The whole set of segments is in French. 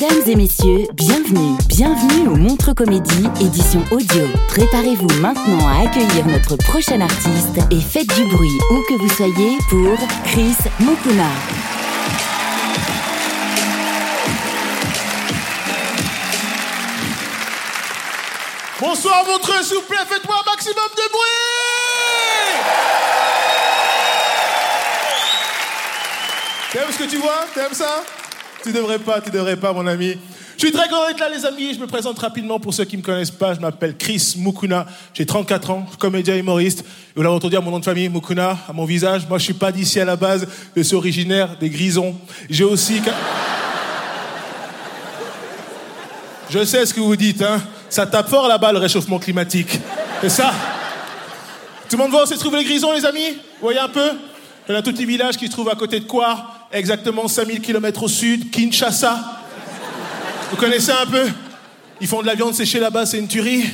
Mesdames et messieurs, bienvenue, bienvenue au Montre Comédie, édition audio. Préparez-vous maintenant à accueillir notre prochain artiste et faites du bruit où que vous soyez pour Chris Mokuna. Bonsoir Montreux, s'il vous plaît, faites-moi un maximum de bruit T'aimes ce que tu vois? T'aimes ça? Tu devrais pas, tu devrais pas mon ami. Je suis très content d'être là les amis, je me présente rapidement pour ceux qui ne me connaissent pas, je m'appelle Chris Mukuna, j'ai 34 ans, comédien et humoriste. Vous l'avez entendu à mon nom de famille, Mukuna, à mon visage. Moi je suis pas d'ici à la base, je suis originaire des Grisons. J'ai aussi... Je sais ce que vous dites, hein. Ça tape fort là-bas, le réchauffement climatique. C'est ça Tout le monde voit où se trouvent les grisons, les amis? Vous voyez un peu? Il y a un tout petit village qui se trouve à côté de Coire, exactement 5000 km au sud, Kinshasa. Vous connaissez un peu? Ils font de la viande séchée là-bas, c'est une tuerie.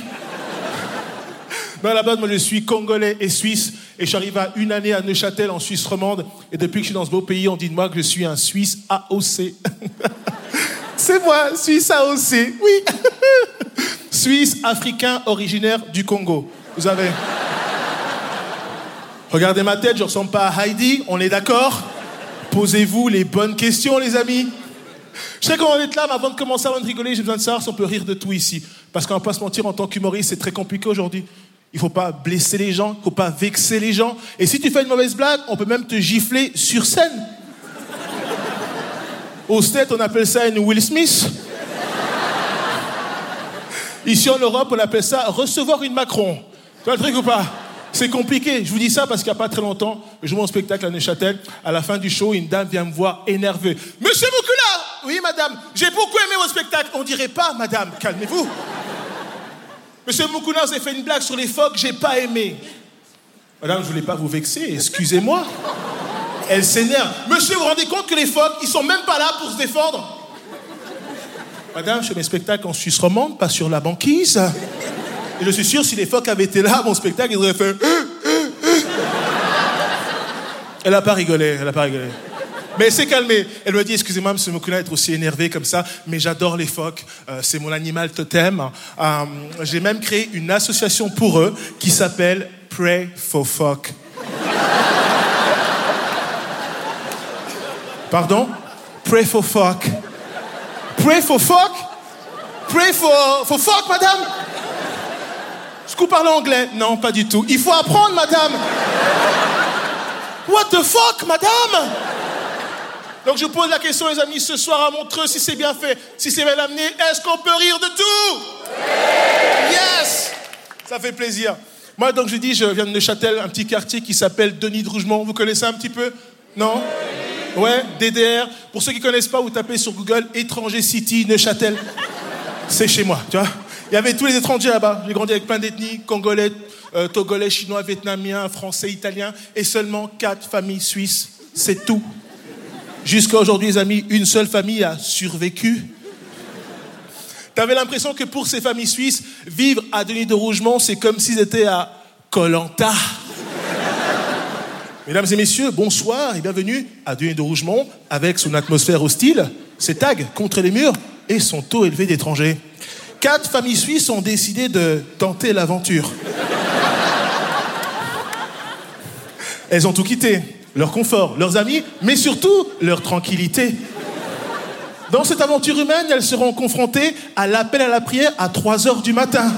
Non, base, moi, je suis congolais et suisse. Et arrivé à une année à Neuchâtel, en Suisse romande. Et depuis que je suis dans ce beau pays, on dit de moi que je suis un Suisse AOC. C'est moi, Suisse AOC, oui. Suisse africain originaire du Congo. Vous avez. Regardez ma tête, je ressemble pas à Heidi, on est d'accord? Posez-vous les bonnes questions, les amis. Je sais qu'on est là, mais avant de commencer, avant de rigoler, j'ai besoin de savoir si on peut rire de tout ici. Parce qu'on va pas se mentir, en tant qu'humoriste, c'est très compliqué aujourd'hui. Il faut pas blesser les gens, il faut pas vexer les gens. Et si tu fais une mauvaise blague, on peut même te gifler sur scène. Au States, on appelle ça une Will Smith. Ici en Europe, on appelle ça recevoir une Macron. Tu vois le truc ou pas? C'est compliqué. Je vous dis ça parce qu'il n'y a pas très longtemps, je joue mon spectacle à Neuchâtel. À la fin du show, une dame vient me voir énervée. Monsieur Mukula Oui, madame, j'ai beaucoup aimé votre spectacle. On dirait pas, madame, calmez-vous. Monsieur Mukuna, vous avez fait une blague sur les phoques, j'ai pas aimé. Madame, je voulais pas vous vexer, excusez-moi. Elle s'énerve. Monsieur, vous vous rendez compte que les phoques, ils sont même pas là pour se défendre? Madame, je fais mes spectacles en Suisse romande, pas sur la banquise. Et je suis sûr, si les phoques avaient été là, mon spectacle, ils auraient fait. Elle a pas rigolé, elle a pas rigolé. Mais elle s'est calmée. Elle me dit, excusez-moi, monsieur Mokuna, d'être aussi énervé comme ça, mais j'adore les phoques. Euh, c'est mon animal totem. Euh, J'ai même créé une association pour eux qui s'appelle Pray for Phoque. Pardon? Pray for fuck. Pray for fuck Pray for, for fuck, madame? Vous parlez anglais? Non, pas du tout. Il faut apprendre, madame What the fuck, madame? Donc je pose la question, les amis, ce soir à Montreux, si c'est bien fait, si c'est bien amené, est-ce qu'on peut rire de tout? Yes Ça fait plaisir. Moi, donc, je dis, je viens de Neuchâtel, un petit quartier qui s'appelle Denis de Rougemont. Vous connaissez un petit peu? Non? Ouais, DDR. Pour ceux qui connaissent pas, vous tapez sur Google étranger city Neuchâtel. C'est chez moi, tu vois? Il y avait tous les étrangers là-bas. J'ai grandi avec plein d'ethnies, congolais, euh, togolais, chinois, vietnamiens, français, italiens, et seulement quatre familles suisses. C'est tout. Jusqu'à aujourd'hui, les amis, une seule famille a survécu. T'avais l'impression que pour ces familles suisses, vivre à Denis de Rougemont, c'est comme s'ils étaient à Colanta. Mesdames et messieurs, bonsoir et bienvenue à Denis de Rougemont avec son atmosphère hostile, ses tags contre les murs et son taux élevé d'étrangers. Quatre familles suisses ont décidé de tenter l'aventure. Elles ont tout quitté. Leur confort, leurs amis, mais surtout leur tranquillité. Dans cette aventure humaine, elles seront confrontées à l'appel à la prière à 3 heures du matin,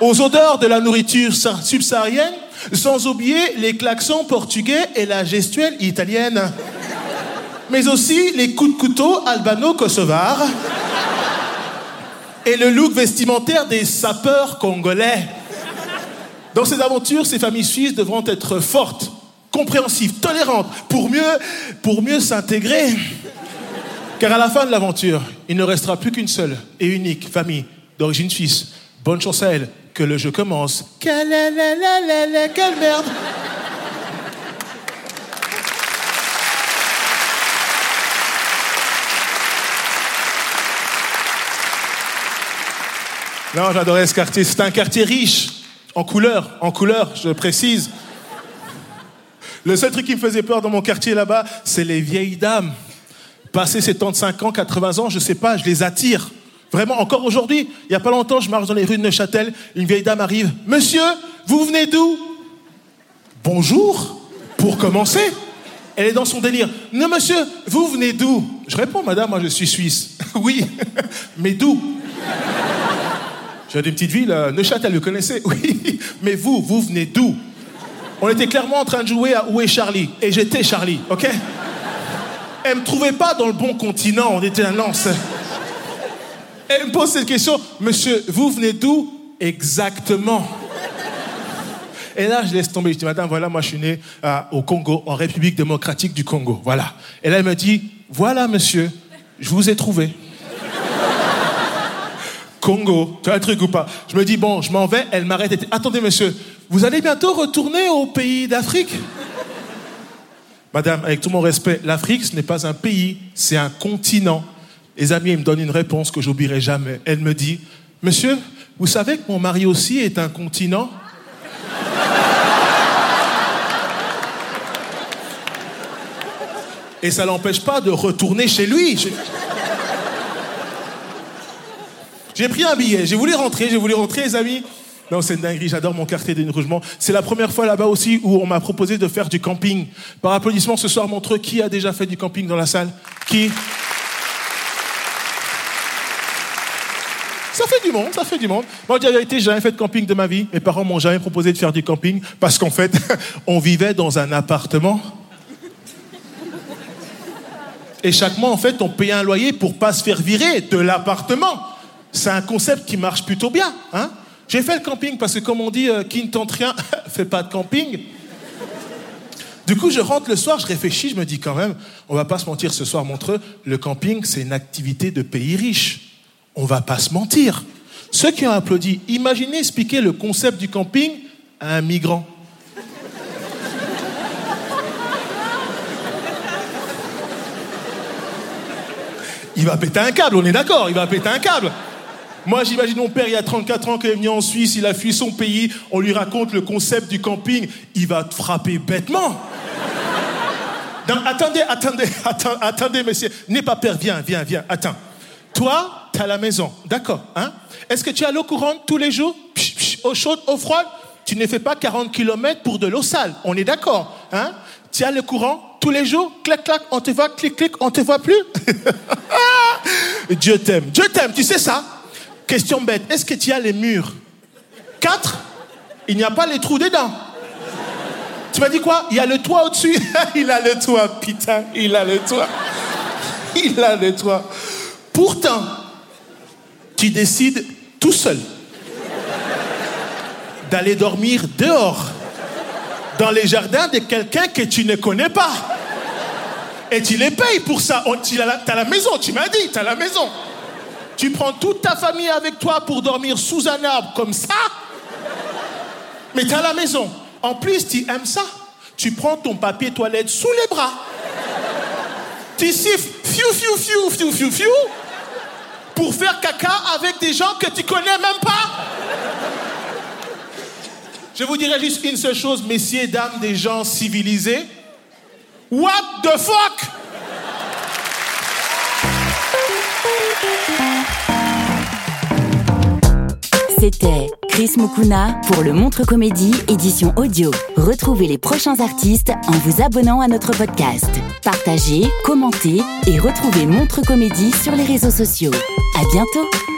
aux odeurs de la nourriture sa- subsaharienne, sans oublier les klaxons portugais et la gestuelle italienne, mais aussi les coups de couteau albano-kosovars et le look vestimentaire des sapeurs congolais. Dans ces aventures, ces familles suisses devront être fortes, compréhensives, tolérantes, pour mieux, pour mieux s'intégrer. Car à la fin de l'aventure, il ne restera plus qu'une seule et unique famille d'origine suisse. Bonne chance à elle, que le jeu commence. Quelle, quelle merde Non, j'adorais ce quartier. C'est un quartier riche, en couleurs, en couleurs, je précise. Le seul truc qui me faisait peur dans mon quartier là-bas, c'est les vieilles dames. Passé 75 ans, 80 ans, je sais pas, je les attire. Vraiment, encore aujourd'hui, il y a pas longtemps, je marche dans les rues de Neuchâtel, une vieille dame arrive. Monsieur, vous venez d'où? Bonjour, pour commencer. Elle est dans son délire. Non, monsieur, vous venez d'où? Je réponds, madame, moi je suis suisse. oui, mais d'où? J'ai des petites villes, euh, Neuchâtel, vous connaissez Oui, mais vous, vous venez d'où On était clairement en train de jouer à Où est Charlie Et j'étais Charlie, ok Elle me trouvait pas dans le bon continent, on était un lance. Elle me pose cette question, monsieur, vous venez d'où exactement Et là, je laisse tomber. Je dis, madame, voilà, moi, je suis né euh, au Congo, en République démocratique du Congo. Voilà. Et là, elle me dit, voilà, monsieur, je vous ai trouvé. Congo, tu as un truc ou pas? Je me dis, bon, je m'en vais. Elle m'arrête. Attendez, monsieur, vous allez bientôt retourner au pays d'Afrique? Madame, avec tout mon respect, l'Afrique, ce n'est pas un pays, c'est un continent. Les amis, ils me donnent une réponse que j'oublierai jamais. Elle me dit, monsieur, vous savez que mon mari aussi est un continent? Et ça l'empêche pas de retourner chez lui. J'ai pris un billet, j'ai voulu rentrer, j'ai voulu rentrer, les amis. Non, c'est une dinguerie, j'adore mon quartier de Rougemont. C'est la première fois là-bas aussi où on m'a proposé de faire du camping. Par applaudissement ce soir, montreux, qui a déjà fait du camping dans la salle? Qui? Ça fait du monde, ça fait du monde. Moi, la vérité, j'ai jamais fait de camping de ma vie. Mes parents m'ont jamais proposé de faire du camping parce qu'en fait, on vivait dans un appartement. Et chaque mois, en fait, on payait un loyer pour pas se faire virer de l'appartement. C'est un concept qui marche plutôt bien. Hein J'ai fait le camping parce que, comme on dit, euh, qui ne tente rien, fait pas de camping. Du coup, je rentre le soir, je réfléchis, je me dis quand même, on va pas se mentir ce soir, Montreux, le camping, c'est une activité de pays riche. On va pas se mentir. Ceux qui ont applaudi, imaginez expliquer le concept du camping à un migrant. Il va péter un câble, on est d'accord, il va péter un câble. Moi, j'imagine mon père, il y a 34 ans, qu'il est venu en Suisse, il a fui son pays, on lui raconte le concept du camping, il va te frapper bêtement. Attendez, attendez, attendez, attendez, monsieur, n'aie pas peur, viens, viens, viens, attends. Toi, t'es à la maison, d'accord, hein? Est-ce que tu as l'eau courante tous les jours? Psh, psh, Eau chaude, eau froide? Tu ne fais pas 40 km pour de l'eau sale, on est d'accord, hein? Tu as le courant tous les jours? Clac, clac, on te voit, clic, clic, on te voit plus? Dieu t'aime, Dieu t'aime, tu sais ça? Question bête, est-ce que tu as les murs? Quatre? Il n'y a pas les trous dedans. Tu m'as dit quoi? Il y a le toit au-dessus Il a le toit, putain, il a le toit. Il a le toit. Pourtant, tu décides tout seul d'aller dormir dehors, dans les jardins de quelqu'un que tu ne connais pas. Et tu les payes pour ça. T'as la maison, tu m'as dit, tu as la maison. Tu prends toute ta famille avec toi pour dormir sous un arbre comme ça. Mais tu as la maison. En plus, tu aimes ça. Tu prends ton papier toilette sous les bras. Tu siffles fiou, fiou, fiou, fiou, fiou, fiou pour faire caca avec des gens que tu connais même pas. Je vous dirais juste une seule chose, messieurs, dames, des gens civilisés. What the fuck? C'était Chris Mukuna pour le Montre Comédie édition audio. Retrouvez les prochains artistes en vous abonnant à notre podcast. Partagez, commentez et retrouvez Montre Comédie sur les réseaux sociaux. À bientôt!